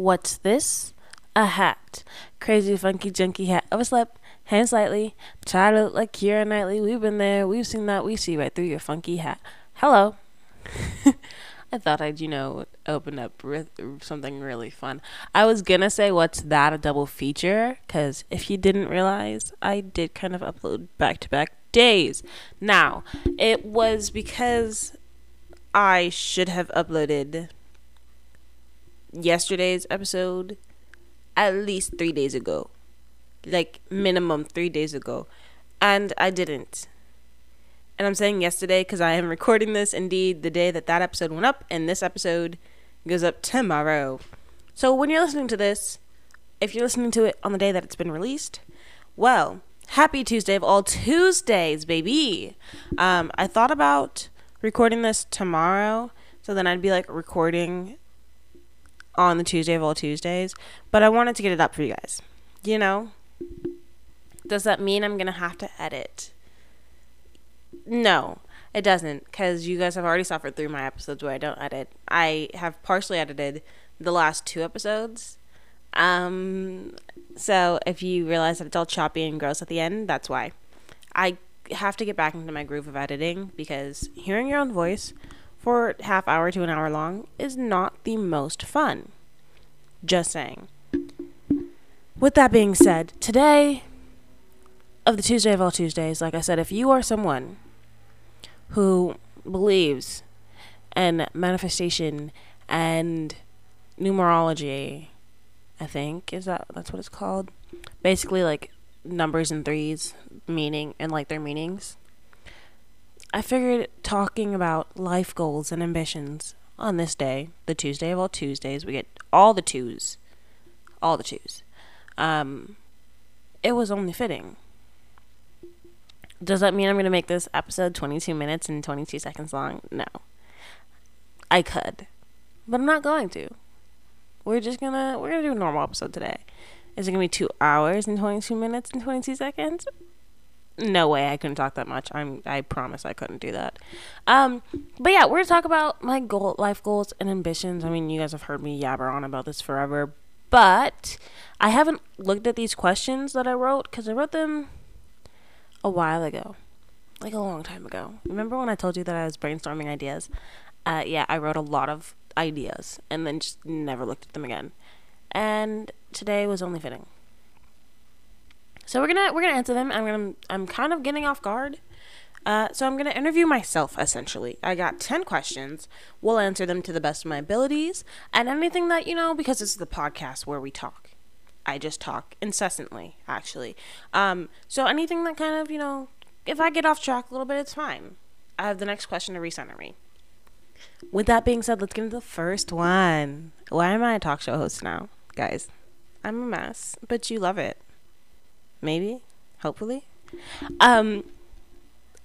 What's this? A hat. Crazy, funky, junky hat. Overslept, Hands lightly. Try to look like Keira Knightley. We've been there. We've seen that. We see right through your funky hat. Hello. I thought I'd, you know, open up with something really fun. I was gonna say, what's that, a double feature? Because if you didn't realize, I did kind of upload back to back days. Now, it was because I should have uploaded yesterday's episode at least three days ago. Like, minimum three days ago. And I didn't. And I'm saying yesterday because I am recording this indeed the day that that episode went up, and this episode goes up tomorrow. So when you're listening to this, if you're listening to it on the day that it's been released, well, happy Tuesday of all Tuesdays, baby. Um, I thought about recording this tomorrow, so then I'd be like recording on the Tuesday of all Tuesdays, but I wanted to get it up for you guys. You know? Does that mean I'm gonna have to edit? No, it doesn't, because you guys have already suffered through my episodes where I don't edit. I have partially edited the last two episodes. Um, so if you realize that it's all choppy and gross at the end, that's why. I have to get back into my groove of editing because hearing your own voice for half hour to an hour long is not the most fun. Just saying. With that being said, today of the Tuesday of all Tuesdays, like I said, if you are someone who believes in manifestation and numerology, I think is that that's what it's called. Basically, like numbers and threes, meaning and like their meanings. I figured talking about life goals and ambitions on this day, the Tuesday of all Tuesdays, we get all the twos, all the twos. Um, it was only fitting does that mean I'm going to make this episode 22 minutes and 22 seconds long? No. I could. But I'm not going to. We're just going to we're going to do a normal episode today. Is it going to be 2 hours and 22 minutes and 22 seconds? No way I couldn't talk that much. I'm I promise I couldn't do that. Um but yeah, we're to talk about my goal life goals and ambitions. I mean, you guys have heard me yabber on about this forever, but I haven't looked at these questions that I wrote cuz I wrote them a while ago, like a long time ago. Remember when I told you that I was brainstorming ideas? Uh, yeah, I wrote a lot of ideas and then just never looked at them again. And today was only fitting. So we're gonna we're gonna answer them. I'm gonna I'm kind of getting off guard. Uh, so I'm gonna interview myself essentially. I got ten questions. We'll answer them to the best of my abilities, and anything that you know, because this is the podcast where we talk. I just talk incessantly, actually. Um, so anything that kind of, you know, if I get off track a little bit, it's fine. I have the next question to recenter me. With that being said, let's get into the first one. Why am I a talk show host now, guys? I'm a mess, but you love it. Maybe, hopefully. Um,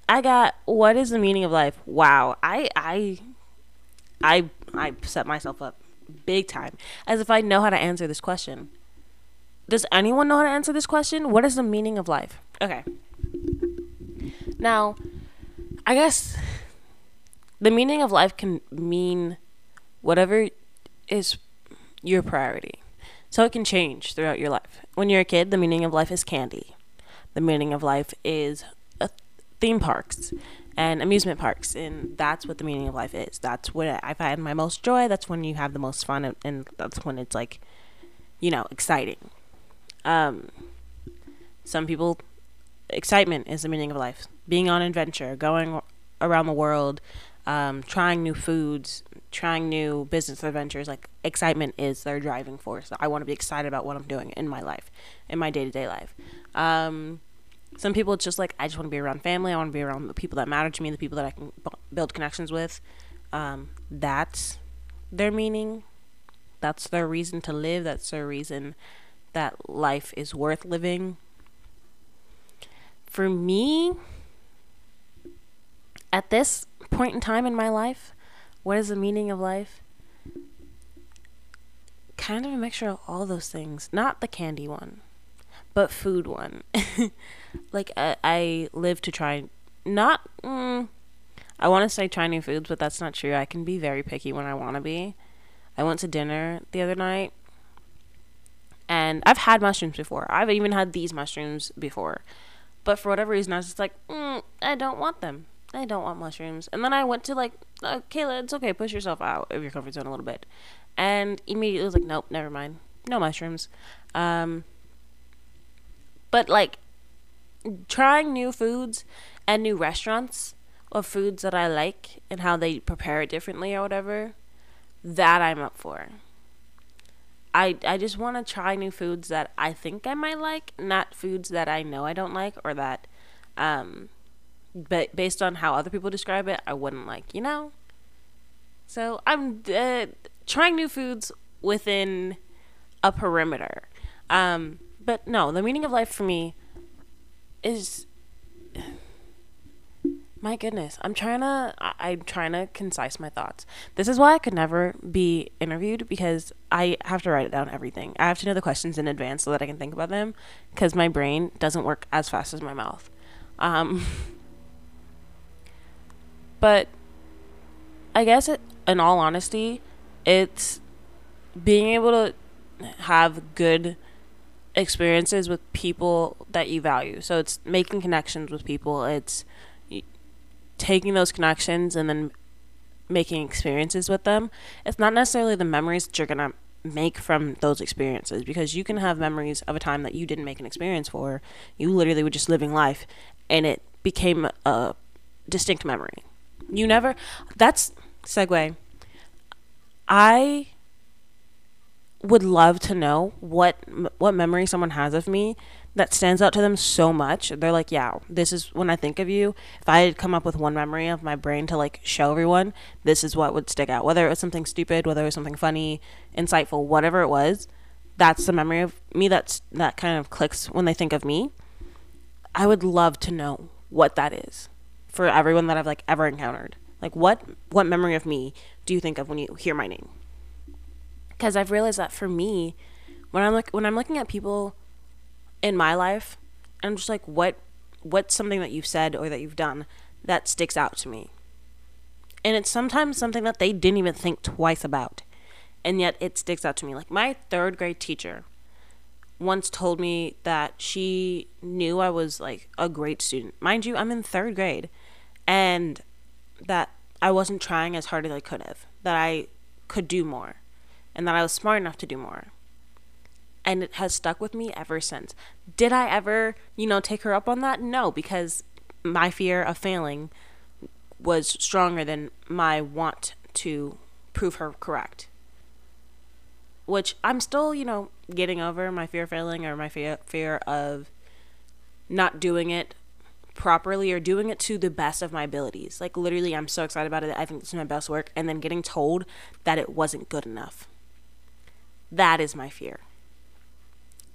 I got what is the meaning of life? Wow, I I I I set myself up big time as if I know how to answer this question. Does anyone know how to answer this question? What is the meaning of life? Okay. Now, I guess the meaning of life can mean whatever is your priority. So it can change throughout your life. When you're a kid, the meaning of life is candy. The meaning of life is uh, theme parks and amusement parks, and that's what the meaning of life is. That's when I've had my most joy. That's when you have the most fun, and, and that's when it's like, you know, exciting. Um, some people, excitement is the meaning of life. Being on adventure, going around the world, um, trying new foods, trying new business adventures. Like excitement is their driving force. I want to be excited about what I'm doing in my life, in my day to day life. Um, some people it's just like I just want to be around family. I want to be around the people that matter to me, the people that I can b- build connections with. Um, that's their meaning. That's their reason to live. That's their reason that life is worth living. For me, at this point in time in my life, what is the meaning of life? Kind of a mixture of all those things. Not the candy one, but food one. like, I, I live to try, not, mm, I want to say try new foods, but that's not true. I can be very picky when I want to be. I went to dinner the other night And I've had mushrooms before. I've even had these mushrooms before. But for whatever reason, I was just like, mm, I don't want them. I don't want mushrooms. And then I went to like, uh, Kayla, it's okay. Push yourself out of your comfort zone a little bit. And immediately was like, nope, never mind. No mushrooms. Um, but like, trying new foods and new restaurants of foods that I like and how they prepare it differently or whatever, that I'm up for. I I just want to try new foods that I think I might like, not foods that I know I don't like or that um but based on how other people describe it, I wouldn't like, you know? So, I'm uh, trying new foods within a perimeter. Um but no, the meaning of life for me is my goodness i'm trying to I, am trying to concise my thoughts this is why i could never be interviewed because i have to write down everything i have to know the questions in advance so that i can think about them because my brain doesn't work as fast as my mouth um, but i guess it, in all honesty it's being able to have good experiences with people that you value so it's making connections with people it's taking those connections and then making experiences with them. It's not necessarily the memories that you're going to make from those experiences because you can have memories of a time that you didn't make an experience for. You literally were just living life and it became a distinct memory. You never, that's segue. I would love to know what what memory someone has of me that stands out to them so much. They're like, yeah, this is when I think of you. If I had come up with one memory of my brain to like show everyone, this is what would stick out. Whether it was something stupid, whether it was something funny, insightful, whatever it was, that's the memory of me that's that kind of clicks when they think of me. I would love to know what that is for everyone that I've like ever encountered. Like what what memory of me do you think of when you hear my name? Cuz I've realized that for me, when I'm like when I'm looking at people in my life i'm just like what what's something that you've said or that you've done that sticks out to me and it's sometimes something that they didn't even think twice about and yet it sticks out to me like my third grade teacher once told me that she knew i was like a great student mind you i'm in third grade and that i wasn't trying as hard as i could have that i could do more and that i was smart enough to do more and it has stuck with me ever since. Did I ever, you know, take her up on that? No, because my fear of failing was stronger than my want to prove her correct. Which I'm still, you know, getting over my fear of failing or my fear fear of not doing it properly or doing it to the best of my abilities. Like literally I'm so excited about it. I think this is my best work and then getting told that it wasn't good enough. That is my fear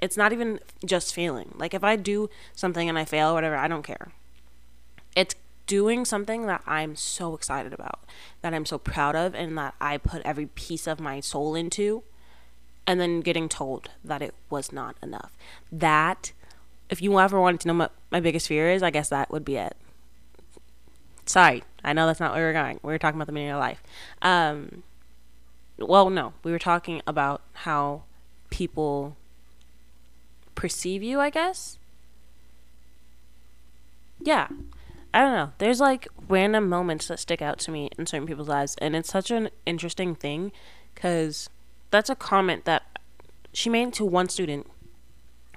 it's not even just failing. Like if I do something and I fail or whatever, I don't care. It's doing something that I'm so excited about, that I'm so proud of, and that I put every piece of my soul into, and then getting told that it was not enough. That, if you ever wanted to know what my biggest fear is, I guess that would be it. Sorry, I know that's not where we are going. We were talking about the meaning of life. Um, well, no, we were talking about how people perceive you, I guess. Yeah. I don't know. There's like random moments that stick out to me in certain people's lives, and it's such an interesting thing because that's a comment that she made to one student,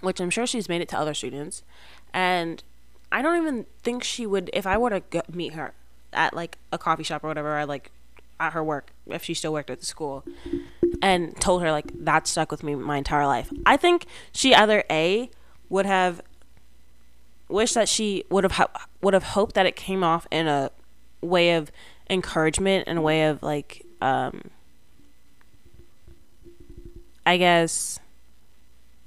which I'm sure she's made it to other students, and I don't even think she would if I were to go meet her at like a coffee shop or whatever, or like at her work if she still worked at the school and told her like that stuck with me my entire life. I think she either a would have wished that she would have would have hoped that it came off in a way of encouragement and a way of like um I guess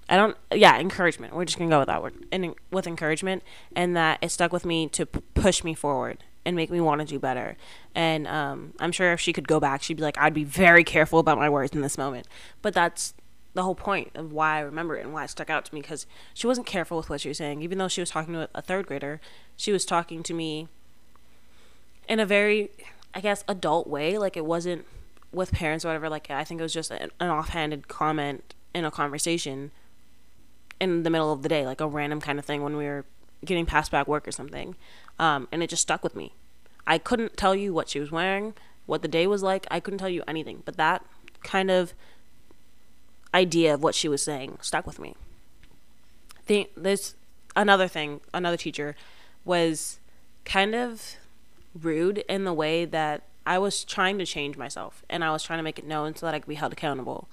I don't yeah encouragement we're just gonna go with that word and with encouragement and that it stuck with me to p- push me forward and make me want to do better. And um, I'm sure if she could go back, she'd be like, I'd be very careful about my words in this moment. But that's the whole point of why I remember it and why it stuck out to me because she wasn't careful with what she was saying. Even though she was talking to a third grader, she was talking to me in a very, I guess, adult way. Like it wasn't with parents or whatever. Like I think it was just an, an offhanded comment in a conversation in the middle of the day, like a random kind of thing when we were getting passed back work or something. Um, and it just stuck with me. I couldn't tell you what she was wearing, what the day was like. I couldn't tell you anything. But that kind of idea of what she was saying stuck with me. The, there's another thing, another teacher was kind of rude in the way that I was trying to change myself and I was trying to make it known so that I could be held accountable.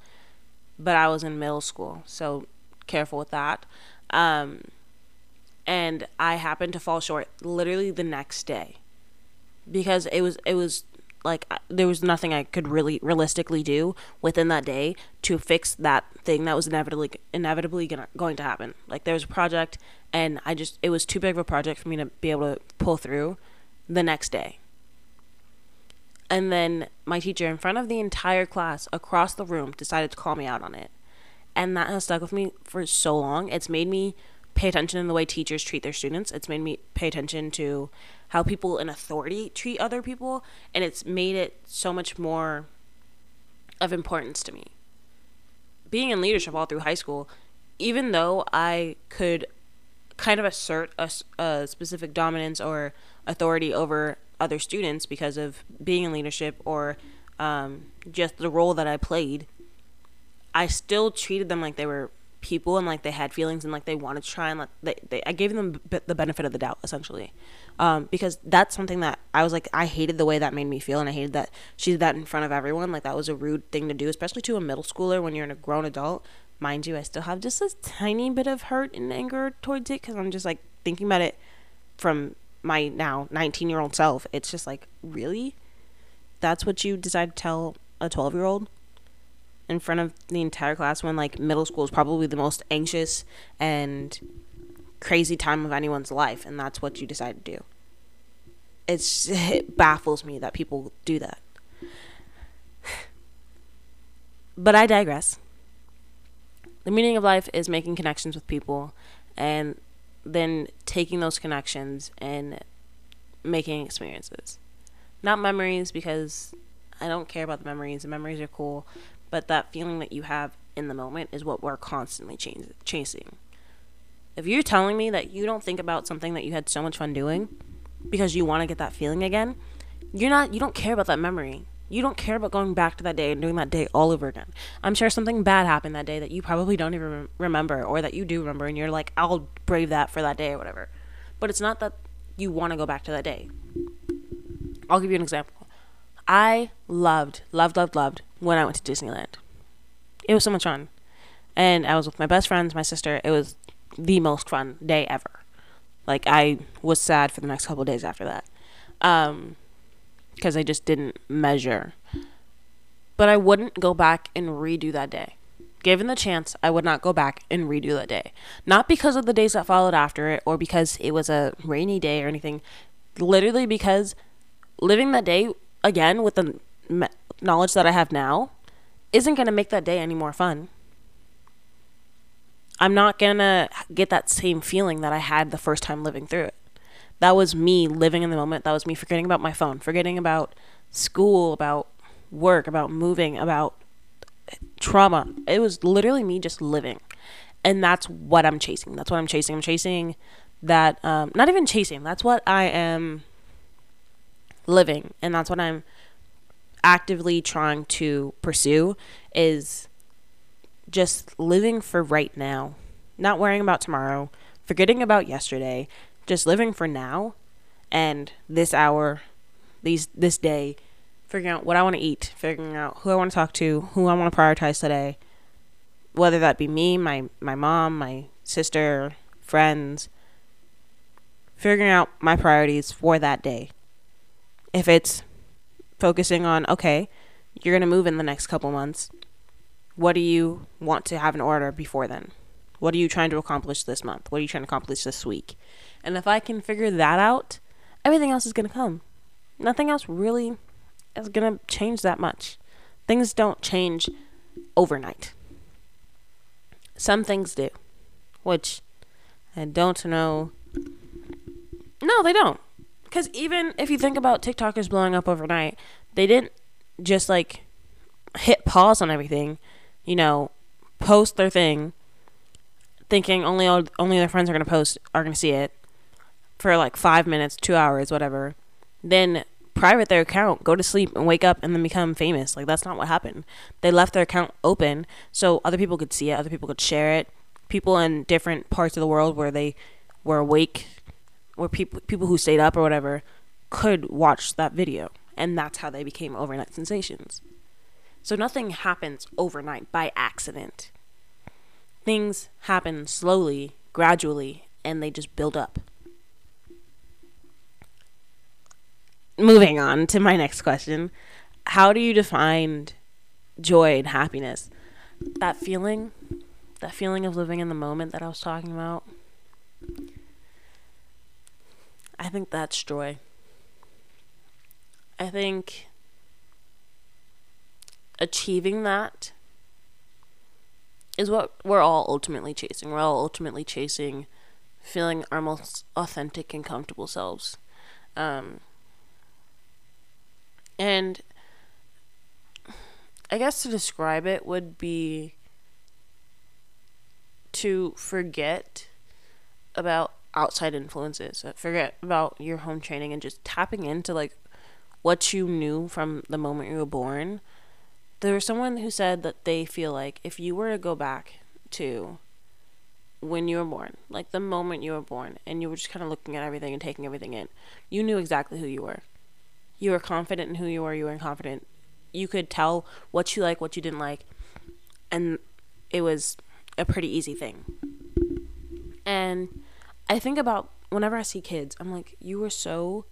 But I was in middle school, so careful with that. Um, and I happened to fall short literally the next day because it was it was like there was nothing I could really realistically do within that day to fix that thing that was inevitably inevitably gonna, going to happen. Like there was a project and I just it was too big of a project for me to be able to pull through the next day. And then my teacher in front of the entire class across the room decided to call me out on it. And that has stuck with me for so long. It's made me pay attention in the way teachers treat their students. It's made me pay attention to how people in authority treat other people, and it's made it so much more of importance to me. Being in leadership all through high school, even though I could kind of assert a, a specific dominance or authority over other students because of being in leadership or um, just the role that I played, I still treated them like they were people and like they had feelings and like they wanted to try and like they, they I gave them the benefit of the doubt essentially. Um, because that's something that I was like I hated the way that made me feel and I hated that she did that in front of everyone. Like that was a rude thing to do especially to a middle schooler when you're a grown adult. Mind you I still have just a tiny bit of hurt and anger towards it because I'm just like thinking about it from my now 19 year old self. It's just like really? That's what you decide to tell a 12 year old in front of the entire class when like middle school is probably the most anxious and crazy time of anyone's life and that's what you decide to do. It's it baffles me that people do that. But i digress. The meaning of life is making connections with people and then taking those connections and making experiences. Not memories because i don't care about the memories. The memories are cool but that feeling that you have in the moment is what we're constantly ch- chasing. If you're telling me that you don't think about something that you had so much fun doing because you want to get that feeling again, you're not you don't care about that memory. You don't care about going back to that day and doing that day all over again. I'm sure something bad happened that day that you probably don't even remember or that you do remember and you're like, I'll brave that for that day or whatever. But it's not that you want to go back to that day. I'll give you an example. I loved, loved, loved, loved when I went to Disneyland. It was so much fun. And I was with my best friends, my sister. It was the most fun day ever. Like, I was sad for the next couple days after that. Um, because I just didn't measure. But I wouldn't go back and redo that day. Given the chance, I would not go back and redo that day. Not because of the days that followed after it or because it was a rainy day or anything. Literally because living that day again with the knowledge that I have now isn't going to make that day any more fun. I'm not going to get that same feeling that I had the first time living through it. That was me living in the moment. That was me forgetting about my phone, forgetting about school, about work, about moving, about trauma. It was literally me just living. And that's what I'm chasing. That's what I'm chasing. I'm chasing that, um, not even chasing, that's what I am living and that's what i'm actively trying to pursue is just living for right now. Not worrying about tomorrow forgetting about yesterday just living for now and this hour these this day figuring out what i want to eat figuring out who i want to talk to who i want to prioritize today. Whether that be me my my mom my sister friends figuring out my priorities for that day if it's focusing on, okay, you're going to move in the next couple months, what do you want to have in order before then? What are you trying to accomplish this month? What are you trying to accomplish this week? And if I can figure that out, everything else is going to come. Nothing else really is going to change that much. Things don't change overnight. Some things do, which I don't know. No, they don't. Because even if you think about TikTokers blowing up overnight, they didn't just like hit pause on everything, you know, post their thing, thinking only only their friends are gonna post are gonna see it for like five minutes, two hours, whatever. Then private their account, go to sleep, and wake up and then become famous. Like that's not what happened. They left their account open so other people could see it, other people could share it. People in different parts of the world where they were awake, where people people who stayed up or whatever could watch that video, and that's how they became overnight sensations. So nothing happens overnight by accident. Things happen slowly, gradually, and they just build up. moving on to my next question. How do you define joy and happiness? That feeling, that feeling of living in the moment that I was talking about. I think that's joy. I think achieving that is what we're all ultimately chasing. We're all ultimately chasing feeling our most authentic and comfortable selves. Um, and I guess to describe it would be to forget about outside influences, forget about your home training and just tapping into like what you knew from the moment you were born. There was someone who said that they feel like if you were to go back to when you were born, like the moment you were born, and you were just kind of looking at everything and taking everything in, you knew exactly who you were you were confident in who you were, you were confident. You could tell what you like, what you didn't like, and it was a pretty easy thing. And I think about whenever I see kids, I'm like, you were so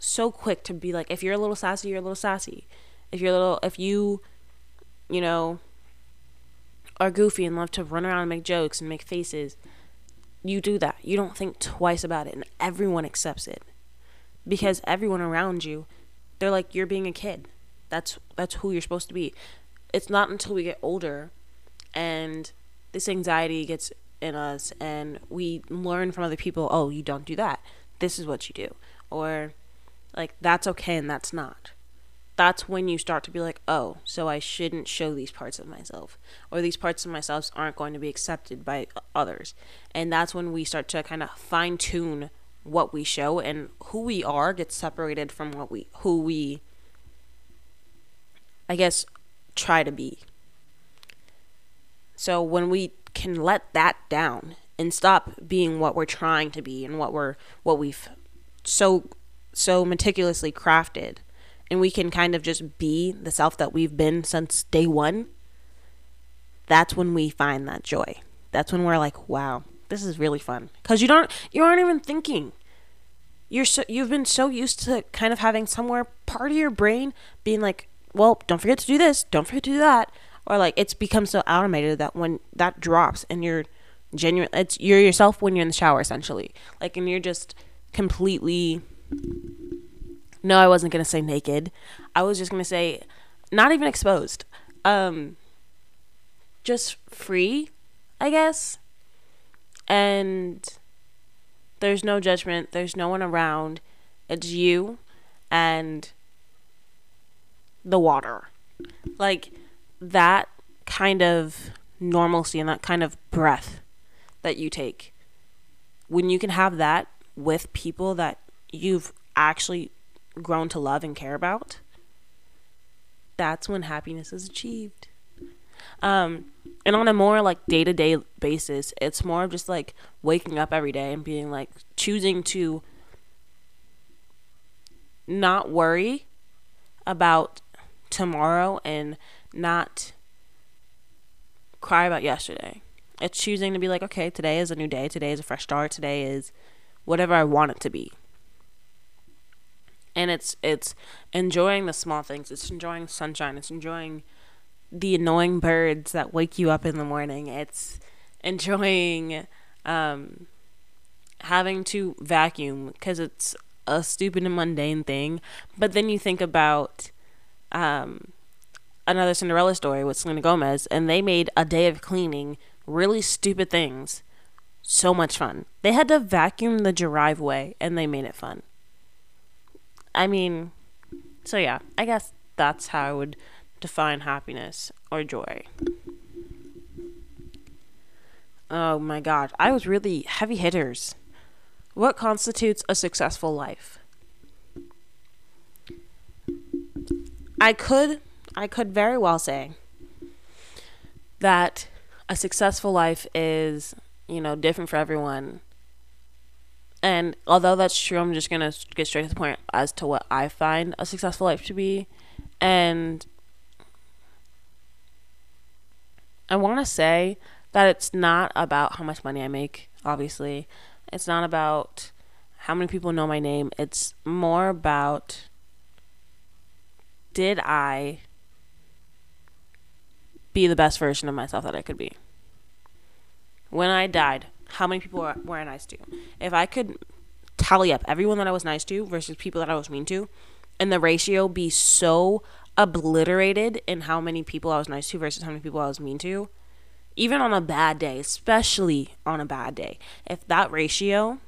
so quick to be like, if you're a little sassy, you're a little sassy. If you're a little, if you, you know, are goofy and love to run around and make jokes and make faces, you do that. You don't think twice about it, and everyone accepts it because everyone around you they're like you're being a kid that's that's who you're supposed to be it's not until we get older and this anxiety gets in us and we learn from other people oh you don't do that. This is what you do. Or like that's okay and that's not. That's when you start to be like oh so i shouldn't show these parts of myself. Or these parts of myself aren't going to be accepted by others. And that's when we start to kind of fine tune what we show and who we are gets separated from what we who we I guess try to be. So when we can let that down and stop being what we're trying to be and what we're what we've so so meticulously crafted. And we can kind of just be the self that we've been since day 1 that's when we find that joy. That's when we're like wow this is really fun. Because you don't you aren't even thinking. You're so you've been so used to kind of having somewhere part of your brain being like well don't forget to do this. Don't forget to do that or like it's become so automated that when that drops and you're genuine it's you're yourself when you're in the shower essentially. Like and you're just completely no i wasn't going to say naked. I was just going to say not even exposed. Um just free i guess. And there's no judgment. There's no one around. It's you and the water. Like that kind of normalcy and that kind of breath that you take when you can have that with people that you've actually grown to love and care about that's when happiness is achieved. Um and on a more like day to day basis, it's more of just like waking up every day and being like choosing to not worry about tomorrow and not cry about yesterday. It's choosing to be like, okay, today is a new day. Today is a fresh start. Today is whatever I want it to be. And it's it's enjoying the small things. It's enjoying sunshine. It's enjoying the annoying birds that wake you up in the morning. It's enjoying um, having to vacuum because it's a stupid and mundane thing. But then you think about um, another Cinderella story with Selena Gomez, and they made a day of cleaning really stupid things so much fun. They had to vacuum the driveway, and they made it fun. I mean, so yeah, I guess that's how I would define happiness or joy. Oh my god, I was really heavy hitters. What constitutes a successful life? I could I could very well say that a successful life is, you know, different for everyone. And although that's true, I'm just going to get straight to the point as to what I find a successful life to be. And I want to say that it's not about how much money I make, obviously. It's not about how many people know my name. It's more about did I be the best version of myself that I could be? When I died, how many people were, were I nice to? If I could tally up everyone that I was nice to versus people that I was mean to, and the ratio be so obliterated in how many people I was nice to versus how many people I was mean to, even on a bad day, especially on a bad day, if that ratio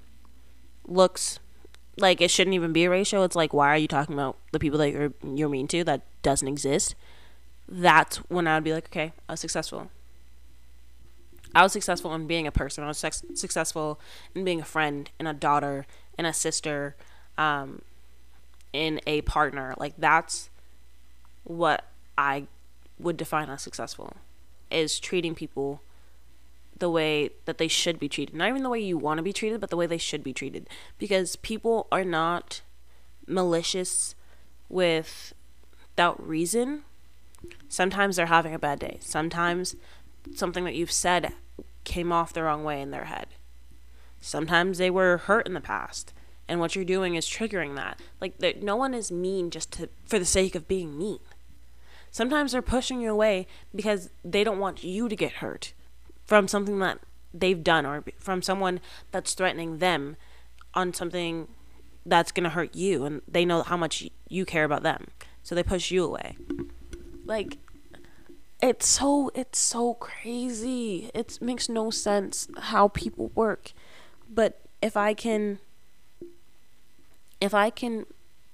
looks like it shouldn't even be a ratio, it's like why are you talking about the people that you're you're mean to that doesn't exist? That's when I would be like, okay, I was successful. I was successful in being a person. I was sex- successful in being a friend and a daughter and a sister, um, in a partner. Like that's what I would define as successful is treating people the way that they should be treated. Not even the way you want to be treated, but the way they should be treated. Because people are not malicious with without reason. Sometimes they're having a bad day. Sometimes something that you've said came off the wrong way in their head. Sometimes they were hurt in the past and what you're doing is triggering that. Like that, no one is mean just to for the sake of being mean. Sometimes they're pushing you away because they don't want you to get hurt from something that they've done or from someone that's threatening them on something that's going to hurt you and they know how much you care about them. So they push you away. Like it's so it's so crazy. It makes no sense how people work. But if I can if I can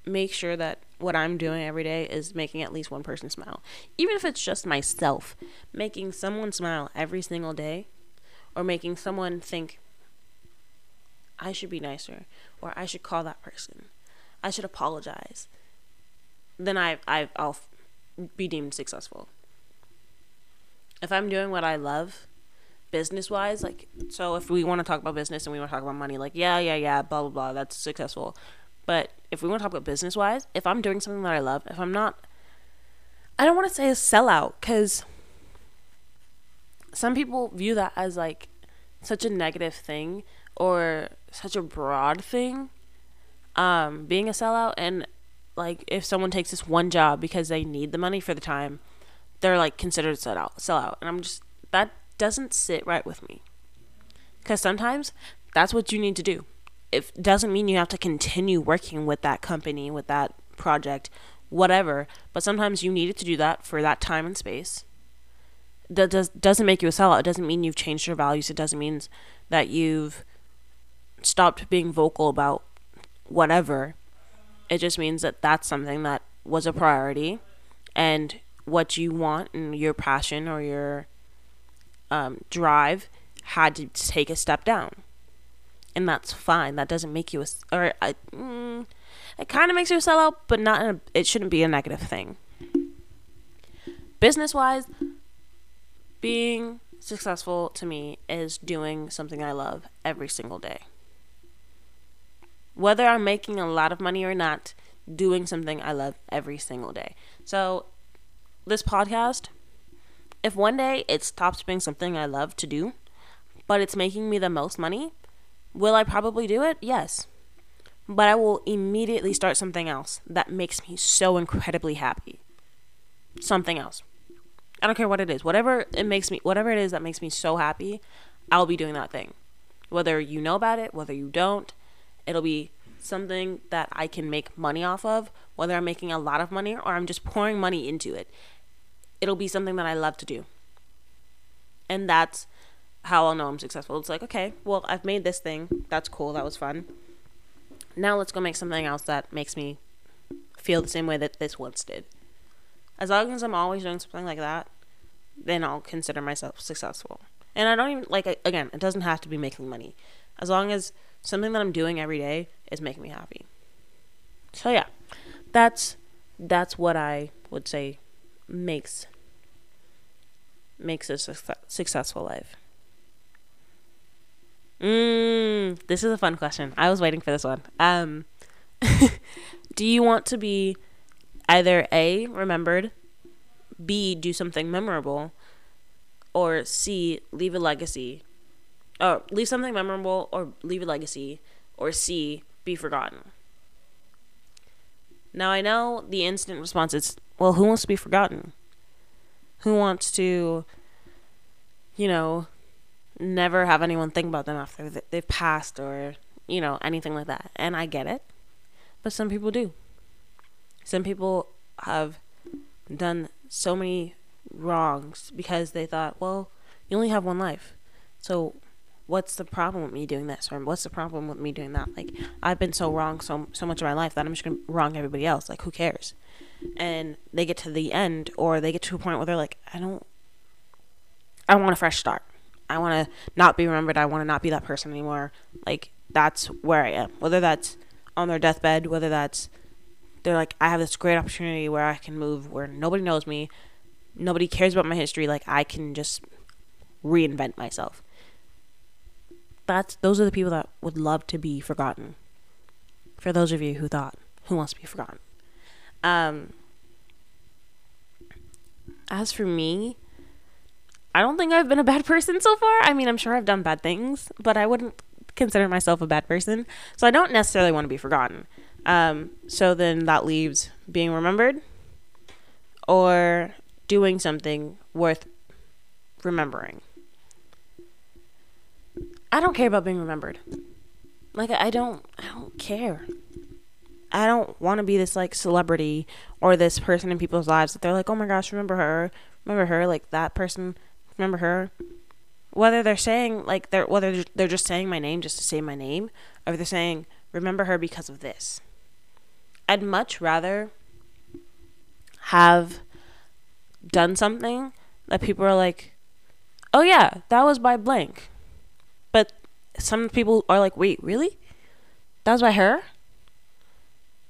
make sure that what I'm doing every day is making at least one person smile, even if it's just myself, making someone smile every single day, or making someone think, I should be nicer, or I should call that person, I should apologize, then I, I I'll be deemed successful. If I'm doing what I love, business wise, like so if we want to talk about business and we want to talk about money, like yeah, yeah, yeah, blah blah blah, that's successful. But if we want to talk about business wise, if I'm doing something that I love, if I'm not, I don't want to say a sellout because some people view that as like such a negative thing or such a broad thing. Um, being a sellout and like if someone takes this one job because they need the money for the time, they're like considered a sellout. Sellout, and I'm just that doesn't sit right with me. Because sometimes that's what you need to do it doesn't mean you have to continue working with that company, with that project, whatever. But sometimes you needed to do that for that time and space. That does doesn't make you a sellout. It doesn't mean you've changed your values. It doesn't mean that you've stopped being vocal about whatever. It just means that that's something that was a priority, and what you want and your passion or your um, drive had to take a step down and that's fine. That doesn't make you a or I, mm, it kind of makes you a sellout, but not. A, it shouldn't be a negative thing. Business wise, being successful to me is doing something I love every single day. Whether I'm making a lot of money or not, doing something I love every single day. So, this podcast, if one day it stops being something I love to do, but it's making me the most money, Will I probably do it? Yes. But I will immediately start something else that makes me so incredibly happy. Something else. I don't care what it is. Whatever it makes me whatever it is that makes me so happy, I'll be doing that thing. Whether you know about it, whether you don't, it'll be something that I can make money off of, whether I'm making a lot of money or I'm just pouring money into it. It'll be something that I love to do. And that's how I'll know I'm successful. It's like, okay, well, I've made this thing. That's cool. That was fun. Now let's go make something else that makes me feel the same way that this once did. As long as I'm always doing something like that, then I'll consider myself successful. And I don't even like again, it doesn't have to be making money. As long as something that I'm doing every day is making me happy. So yeah, that's that's what I would say makes makes a su- successful life. Mm, this is a fun question. I was waiting for this one. Um, do you want to be either A, remembered, B, do something memorable, or C, leave a legacy? Or leave something memorable, or leave a legacy, or C, be forgotten. Now I know the instant response is, well, who wants to be forgotten? Who wants to, you know, never have anyone think about them after they've passed or, you know, anything like that? And I get it. But some people do. Some people have done so many wrongs because they thought, well, you only have one life. So what's the problem with me doing this or what's the problem with me doing that? Like i've been so wrong so so much of my life that i'm just gonna wrong everybody else. Like who cares? And they get to the end or they get to a point where they're like i don't i want a fresh start. I want to not be remembered. I want to not be that person anymore. Like that's where i am. Whether that's on their deathbed whether that's they're like i have this great opportunity where i can move where nobody knows me. Nobody cares about my history. Like i can just reinvent myself that's those are the people that would love to be forgotten. For those of you who thought, who wants to be forgotten? Um, as for me, I don't think I've been a bad person so far. I mean, I'm sure I've done bad things, but I wouldn't consider myself a bad person. So I don't necessarily want to be forgotten. Um, so then that leaves being remembered or doing something worth remembering. I don't care about being remembered. Like I don't I don't care. I don't want to be this like celebrity or this person in people's lives that they're like, "Oh my gosh, remember her? Remember her? Like that person, remember her?" Whether they're saying like they're whether they're just saying my name just to say my name, or they're saying, "Remember her because of this." I'd much rather have done something that people are like, "Oh yeah, that was by blank." But some people are like, wait, really? That was by her?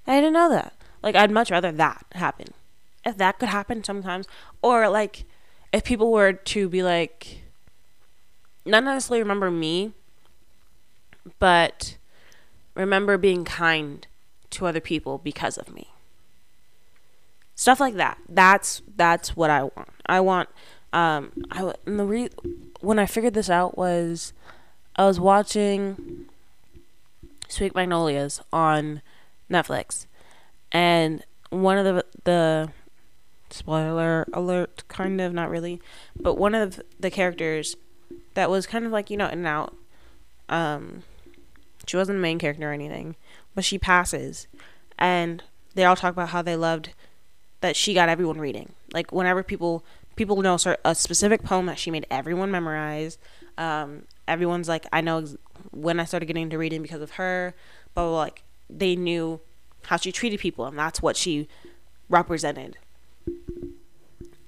I didn't know that. Like, I'd much rather that happen. If that could happen sometimes. Or, like, if people were to be like, not necessarily remember me, but remember being kind to other people because of me. Stuff like that. That's that's what I want. I want um I and the re- when I figured this out was I was watching Sweet Magnolias on Netflix, and one of the the spoiler alert, kind of not really, but one of the characters that was kind of like you know in and out. Um, she wasn't the main character or anything, but she passes, and they all talk about how they loved that she got everyone reading. Like whenever people people know a specific poem that she made everyone memorize. Um, everyone's like, I know when I started getting into reading because of her, but like they knew how she treated people, and that's what she represented.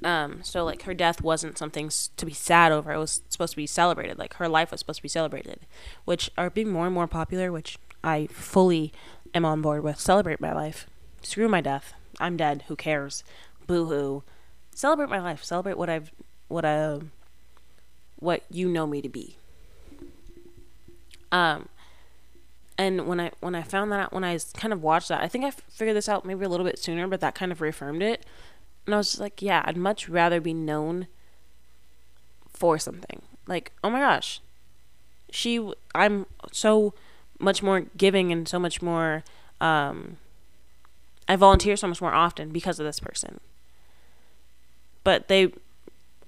Um, so like her death wasn't something to be sad over; it was supposed to be celebrated. Like her life was supposed to be celebrated, which are being more and more popular. Which I fully am on board with. Celebrate my life. Screw my death. I'm dead. Who cares? Boo hoo. Celebrate my life. Celebrate what I've what I uh, what you know me to be. Um, and when I when I found that out, when I kind of watched that, I think I figured this out maybe a little bit sooner, but that kind of reaffirmed it. And I was just like, yeah, I'd much rather be known for something. Like, oh my gosh, she, I'm so much more giving and so much more. Um, I volunteer so much more often because of this person. But they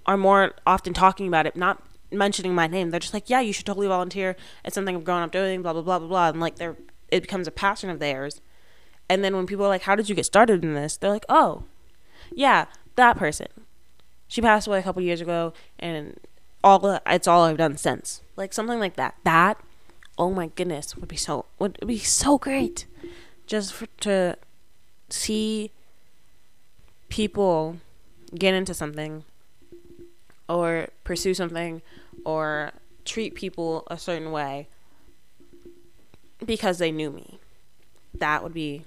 are more often talking about it, not mentioning my name. They're just like, yeah, you should totally volunteer. It's something I've grown up doing, blah, blah, blah, blah, blah. And like, they're, it becomes a passion of theirs. And then when people are like, how did you get started in this? They're like, oh, yeah, that person. She passed away a couple years ago, and all it's all I've done since. Like something like that. That, oh my goodness, would be so would be so great, just for, to see people get into something or pursue something or treat people a certain way because they knew me. That would be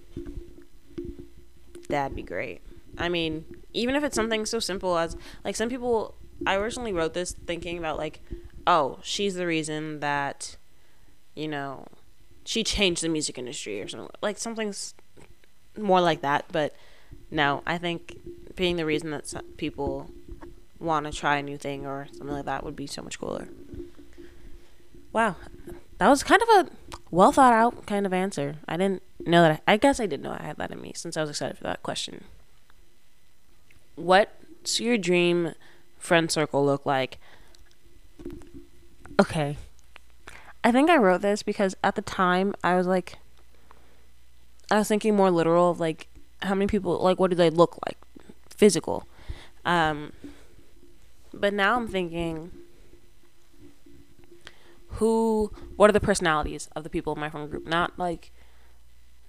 that'd be great. I mean, even if it's something so simple as like some people I originally wrote this thinking about like, oh, she's the reason that you know, she changed the music industry or something. Like something's more like that, but no, I think being the reason that people want to try a new thing or something like that would be so much cooler. Wow. That was kind of a well thought out kind of answer. I didn't know that. I, I guess I did know I had that in me since I was excited for that question. What's your dream friend circle look like? Okay. I think I wrote this because at the time I was like, I was thinking more literal of like how many people, like, what do they look like? Physical. Um, but now I'm thinking, who, what are the personalities of the people in my friend group? Not like,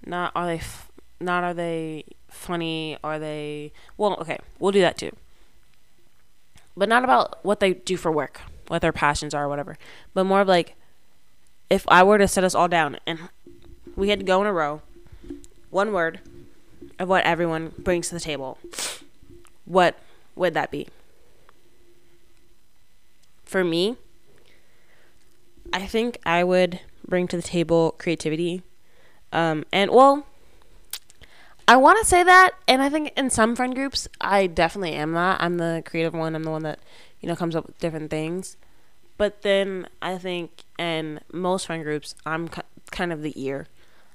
not are they, f- not are they funny? Are they, well, okay, we'll do that too. But not about what they do for work, what their passions are, whatever. But more of like, if I were to set us all down and we had to go in a row, one word of what everyone brings to the table, what would that be? For me, I think I would bring to the table creativity. Um, and well, I want to say that, and I think in some friend groups, I definitely am that. I'm the creative one. I'm the one that you know comes up with different things. But then I think in most friend groups, I'm kind of the ear.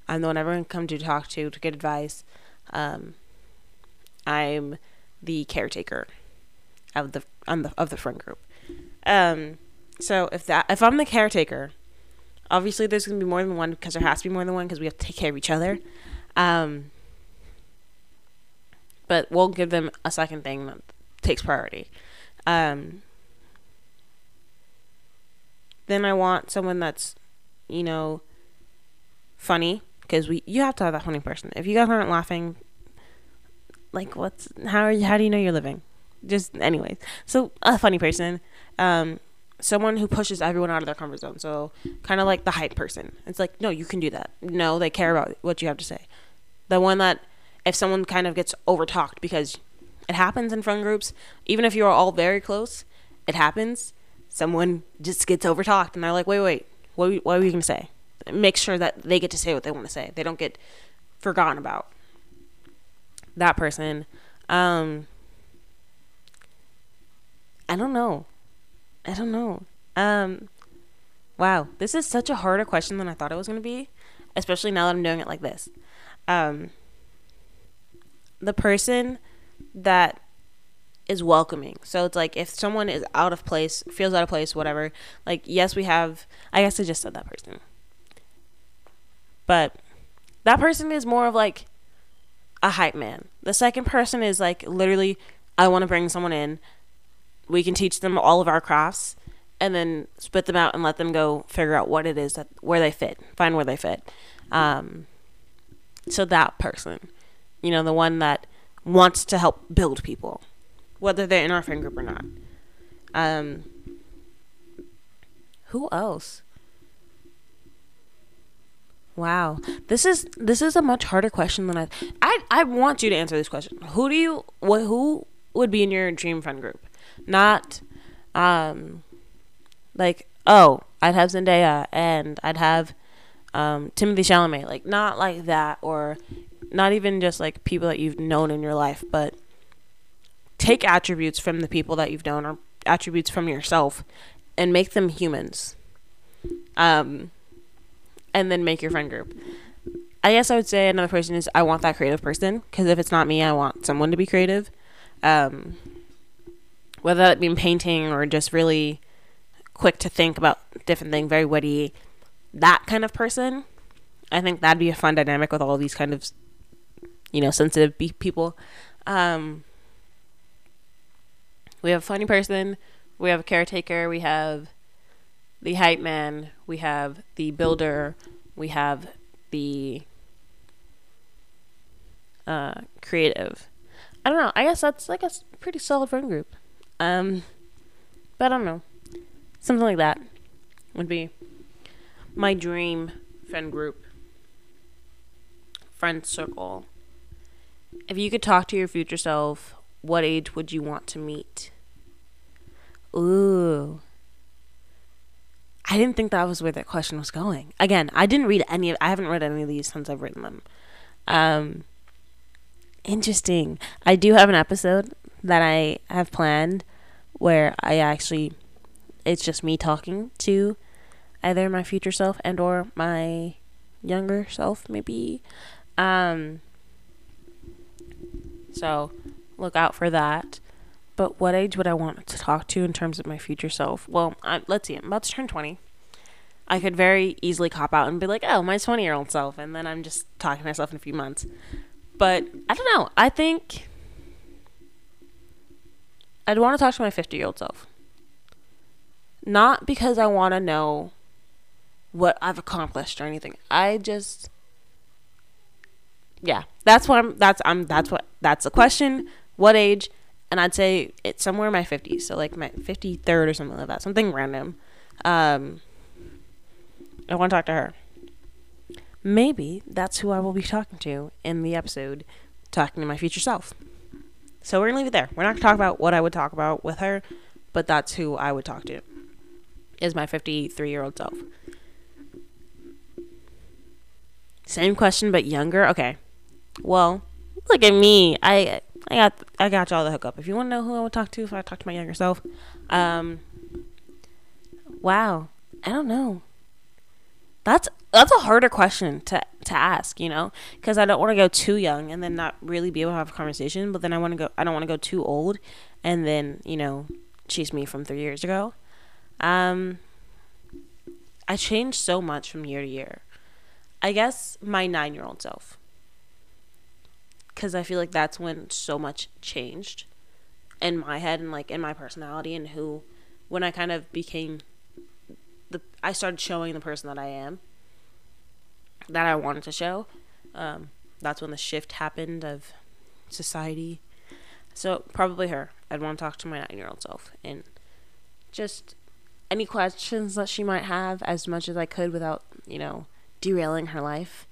I'm the one everyone come to talk to to get advice. Um, I'm the caretaker of the, the of the friend group. Um, so if that if I'm the caretaker, obviously there's gonna be more than one because there has to be more than one because we have to take care of each other. Um, but we'll give them a second thing that takes priority. Um, then I want someone that's, you know, funny because we you have to have that funny person. If you guys aren't laughing, like what's how are you, how do you know you're living? Just anyways, so a funny person um, someone who pushes everyone out of their comfort zone. So kind of like the hype person. It's like, no, you can do that. No, they care about what you have to say. The one that if someone kind of gets overtalked because it happens in friend groups, even if you are all very close, it happens. Someone just gets overtalked and they're like, wait, wait, what, what are you going to say? Make sure that they get to say what they want to say. They don't get forgotten about. That person. Um, I don't know. I don't know. Um, wow, this is such a harder question than I thought it was going to be, especially now that I'm doing it like this. Um, the person that is welcoming. So it's like if someone is out of place, feels out of place, whatever. Like yes, we have. I guess I just said that person, but that person is more of like a hype man. The second person is like literally, I want to bring someone in we can teach them all of our crafts and then spit them out and let them go figure out what it is that where they fit, find where they fit. Um, so that person, you know, the one that wants to help build people, whether they're in our friend group or not. Um, who else? Wow, this is this is a much harder question than I. I I want you to answer this question. Who do you what who would be in your dream friend group? Not um like oh, I'd have Zendaya and I'd have um Timothée Chalamet, like not like that or not even just like people that you've known in your life, but take attributes from the people that you've known or attributes from yourself and make them humans. Um and then make your friend group. I guess I would say another person is I want that creative person because if it's not me, I want someone to be creative. Um, whether that be painting or just really quick to think about different things, very witty, that kind of person. I think that'd be a fun dynamic with all these kind of, you know, sensitive people. Um, we have a funny person, we have a caretaker, we have the hype man, we have the builder, we have the uh, creative. I don't know. I guess that's like a pretty solid friend group. Um, but I don't know. Something like that would be my dream friend group, friend circle. If you could talk to your future self, what age would you want to meet? Ooh. I didn't think that was where that question was going. Again, I didn't read any of I haven't read any of these since I've written them. Um interesting. I do have an episode that I have planned where I actually it's just me talking to either my future self and or my younger self maybe. Um so look out for that. But what age would I want to talk to in terms of my future self? Well, I, let's see. I'm about to turn 20. I could very easily cop out and be like, oh, my 20 year old self. And then I'm just talking to myself in a few months. But I don't know. I think I'd want to talk to my 50 year old self. Not because I want to know what I've accomplished or anything. I just yeah, that's what I'm that's I'm that's what that's the question. What age? And I'd say it's somewhere in my 50s, so like my 53rd or something like that, something random. Um I want to talk to her. Maybe that's who I will be talking to in the episode, talking to my future self. So we're gonna leave it there. We're not gonna talk about what I would talk about with her, but that's who I would talk to. Is my 53 year old self. Same question, but younger. Okay. Well, look at me. I I got I got y'all the hookup. If you want to know who I would talk to, if I talk to my younger self, um, wow, I don't know. That's that's a harder question to to ask, you know, because I don't want to go too young and then not really be able to have a conversation. But then I want to go. I don't want to go too old, and then you know, she's me from three years ago. Um, I changed so much from year to year. I guess my nine year old self because I feel like that's when so much changed in my head and like in my personality and who when I kind of became the I started showing the person that I am that I wanted to show. Um, that's when the shift happened of society. So probably her. I'd want to talk to my nine year old self and just any questions that she might have as much as I could without, you know, derailing her life.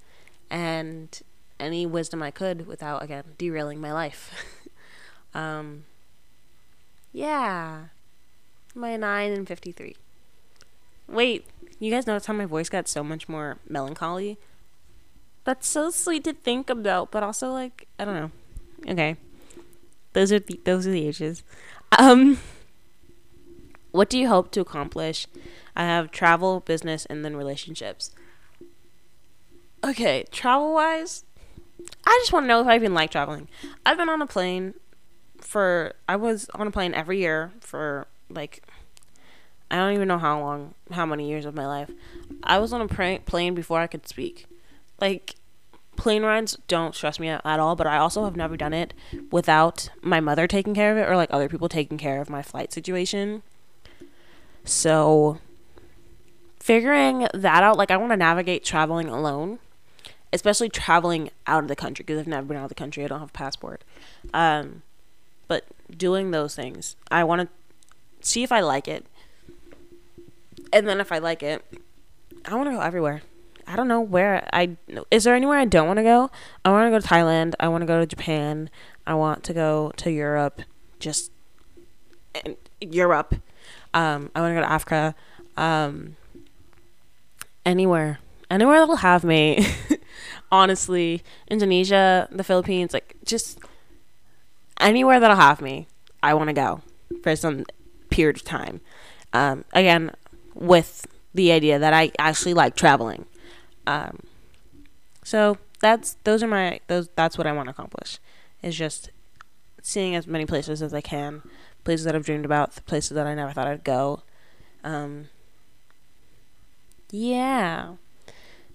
And any wisdom I could without again derailing my life. um, yeah, my nine and fifty three. Wait, you guys notice how my voice got so much more melancholy? That's so sweet to think about, but also like I don't know. Okay, those are the, those are the ages. Um, what do you hope to accomplish? I have travel, business, and then relationships. Okay, travel wise, I just want to know if I even like traveling. I've been on a plane for I was on a plane every year for like I don't even know how long, how many years of my life. I was on a plane before I could speak. Like plane rides don't stress me out at all, but I also have never done it without my mother taking care of it or like other people taking care of my flight situation. So figuring that out, like I want to navigate traveling alone especially traveling out of the country because I've never been out of the country. I don't have a passport. Um, but doing those things, I want to see if I like it, and then if I like it, I want to go everywhere. I don't know where I is there anywhere I don't want to go? I want to go to Thailand. I want to go to Japan. I want to go to Europe. Just Europe. Um, I want to go to Africa. Um, anywhere, anywhere that'll have me. honestly, Indonesia, the Philippines, like just anywhere that'll have me, I want to go for some period of time. Um, again, with the idea that I actually like traveling. Um, so that's those are my those that's what I want to accomplish. Is just seeing as many places as I can, places that I've dreamed about, places that I never thought I'd go. Um, yeah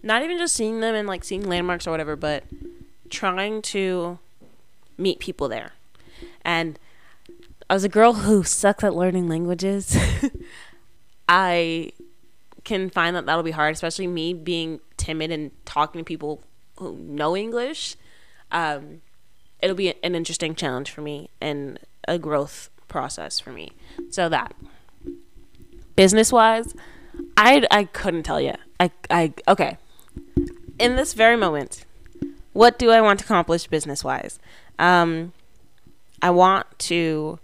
not even just seeing them and like seeing landmarks or whatever, but trying to meet people there. And as a girl who sucks at learning languages, I can find that that'll be hard, especially me being timid and talking to people who know English. Um, it'll be an interesting challenge for me and a growth process for me. So that business wise, I I couldn't tell you. I I okay. In this very moment, what do I want to accomplish business wise? Um, I want to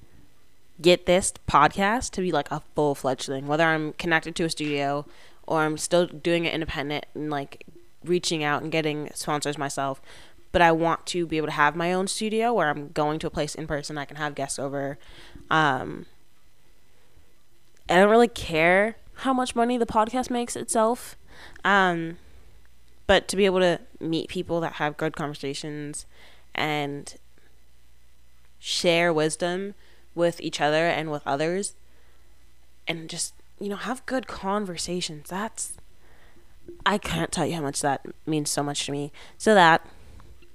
get this podcast to be like a full fledged thing, whether I'm connected to a studio or I'm still doing it independent and like reaching out and getting sponsors myself. But I want to be able to have my own studio where I'm going to a place in person. I can have guests over. Um, I don't really care how much money the podcast makes itself. Um, but to be able to meet people that have good conversations and share wisdom with each other and with others. And just you know have good conversations. That's i can't tell you how much that means so much to me. So that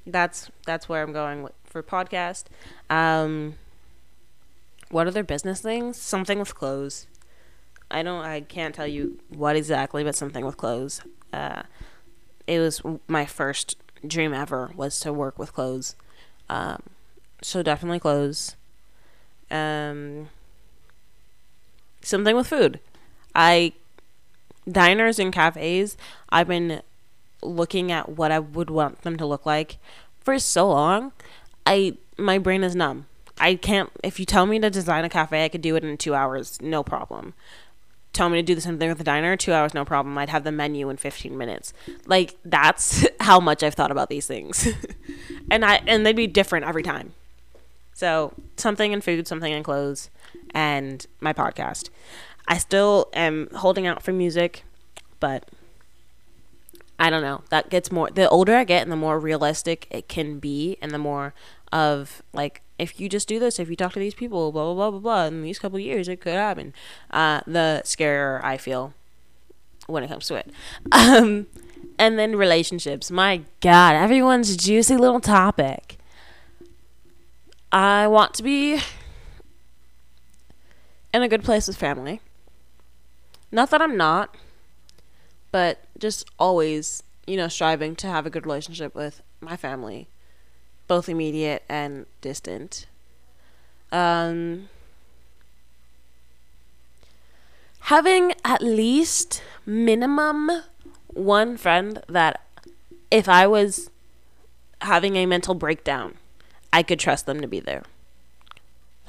that's that's where i'm going for podcast. Um what other business things? Something with clothes. I don't i can't tell you what exactly but something with clothes. Uh it was my first dream ever was to work with clothes. Um so definitely clothes um, something with food. I diners and cafes. I've been looking at what I would want them to look like for so long. I my brain is numb. I can't. If you tell me to design a cafe, I could do it in two hours, no problem. Tell me to do the same thing with a diner, two hours, no problem. I'd have the menu in fifteen minutes. Like that's how much I've thought about these things, and I and they'd be different every time. So something in food, something in clothes, and my podcast. I still am holding out for music, but I don't know. That gets more the older I get and the more realistic it can be and the more of like if you just do this, if you talk to these people, blah blah blah blah blah, in these couple years it could happen. Uh, the scarier I feel when it comes to it. Um, and then relationships. My God, everyone's juicy little topic. I want to be in a good place with family. Not that I'm not, but just always, you know, striving to have a good relationship with my family, both immediate and distant. Um, having at least minimum one friend that if I was having a mental breakdown, I could trust them to be there.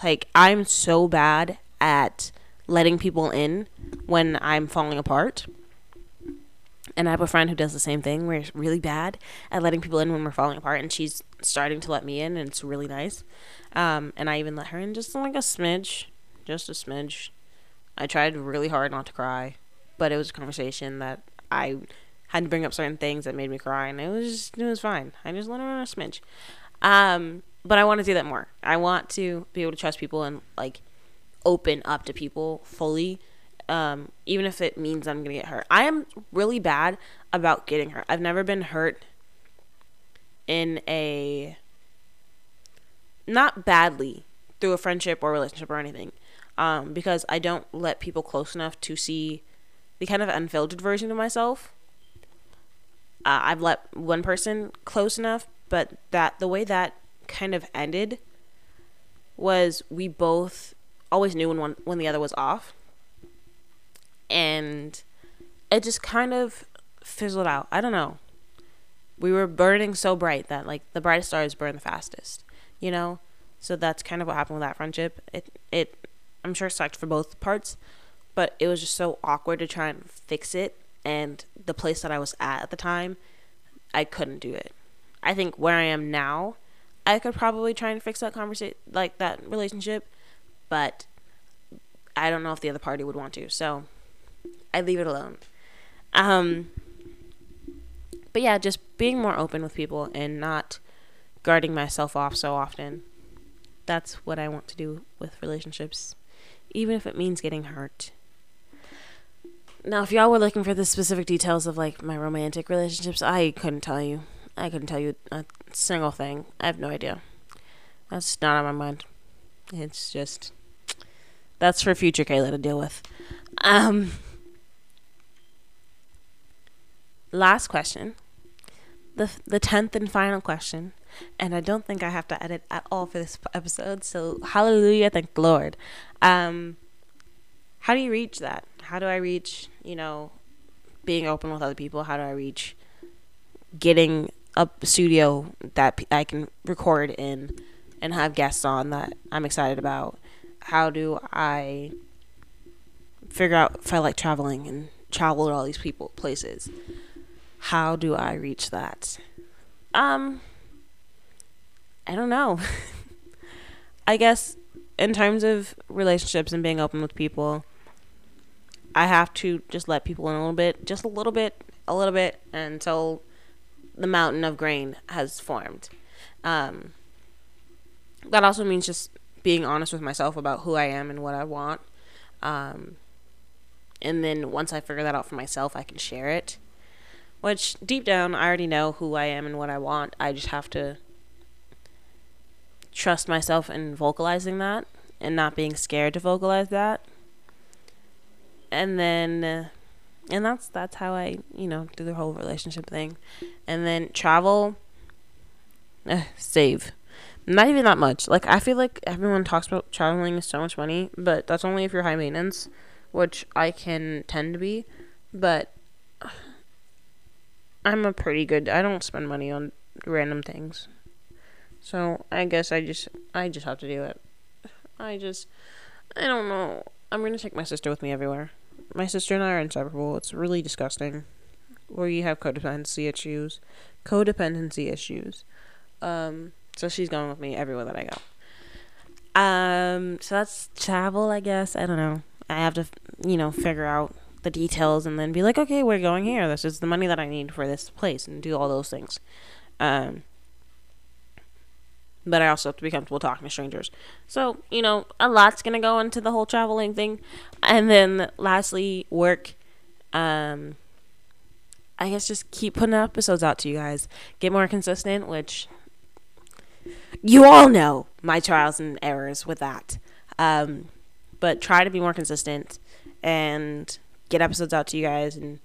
Like, I'm so bad at letting people in when I'm falling apart. And I have a friend who does the same thing. We're really bad at letting people in when we're falling apart, and she's starting to let me in, and it's really nice. Um, and I even let her in just like a smidge, just a smidge. I tried really hard not to cry, but it was a conversation that I had to bring up certain things that made me cry, and it was it was fine. I just let her in a smidge. Um, but I want to do that more. I want to be able to trust people and like open up to people fully, um, even if it means I'm gonna get hurt. I am really bad about getting hurt. I've never been hurt in a not badly through a friendship or relationship or anything, um, because I don't let people close enough to see the kind of unfiltered version of myself. Uh, I've let one person close enough, but that the way that kind of ended was we both always knew when one when the other was off. And it just kind of fizzled out. I don't know. We were burning so bright that like the brightest stars burn the fastest you know? So that's kind of what happened with that friendship. It it i'm sure it sucked for both parts but it was just so awkward to try and fix it. And the place that i was at at the time i couldn't do it. I think where i am now I could probably try and fix that conversation, like that relationship, but I don't know if the other party would want to. So I leave it alone. Um, but yeah, just being more open with people and not guarding myself off so often. That's what I want to do with relationships, even if it means getting hurt. Now, if y'all were looking for the specific details of like my romantic relationships, I couldn't tell you. I couldn't tell you a single thing. I have no idea. That's not on my mind. It's just that's for future Kayla to deal with. Um last question. the the tenth and final question, and I don't think I have to edit at all for this episode. So hallelujah, thank the Lord. Um, how do you reach that? How do I reach you know being open with other people? How do I reach getting a studio that I can record in and have guests on that I'm excited about? How do I figure out if I like traveling and travel to all these people places? How do I reach that? Um I don't know. I guess in terms of relationships and being open with people, I have to just let people in a little bit, just a little bit, a little bit until the mountain of grain has formed. Um, that also means just being honest with myself about who I am and what I want. Um, and then once I figure that out for myself, I can share it. Which deep down, I already know who I am and what I want. I just have to trust myself in vocalizing that and not being scared to vocalize that. And then, and that's that's how I, you know, do the whole relationship thing. And then travel, uh, save. Not even that much. Like I feel like everyone talks about traveling is so much money, but that's only if you're high maintenance, which I can tend to be. But I'm a pretty good. I don't spend money on random things. So I guess I just I just have to do it. I just I don't know. I'm gonna take my sister with me everywhere. My sister and I are inseparable. It's really disgusting. Where you have codependency issues. Codependency issues. Um, so she's going with me everywhere that I go. Um, so that's travel, I guess. I don't know. I have to, you know, figure out the details and then be like, okay, we're going here. This is the money that I need for this place and do all those things. Um, but I also have to be comfortable talking to strangers. So, you know, a lot's going to go into the whole traveling thing. And then lastly, work. Um, I guess just keep putting episodes out to you guys. Get more consistent, which you all know my trials and errors with that. Um, but try to be more consistent and get episodes out to you guys and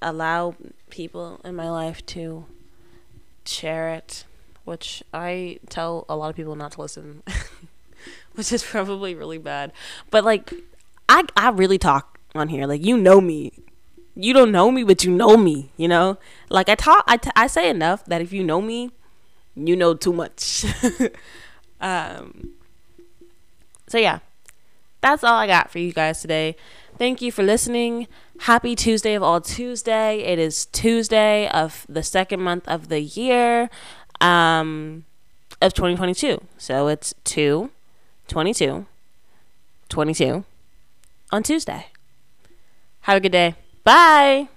allow people in my life to share it, which I tell a lot of people not to listen, which is probably really bad. But like, I I really talk on here. Like you know me. You don't know me, but you know me. You know, like I talk. I, t- I say enough that if you know me, you know too much. um. So yeah, that's all I got for you guys today. Thank you for listening. Happy Tuesday of all Tuesday. It is Tuesday of the second month of the year um, of 2022. So it's 2 22 22 on Tuesday. Have a good day. Bye.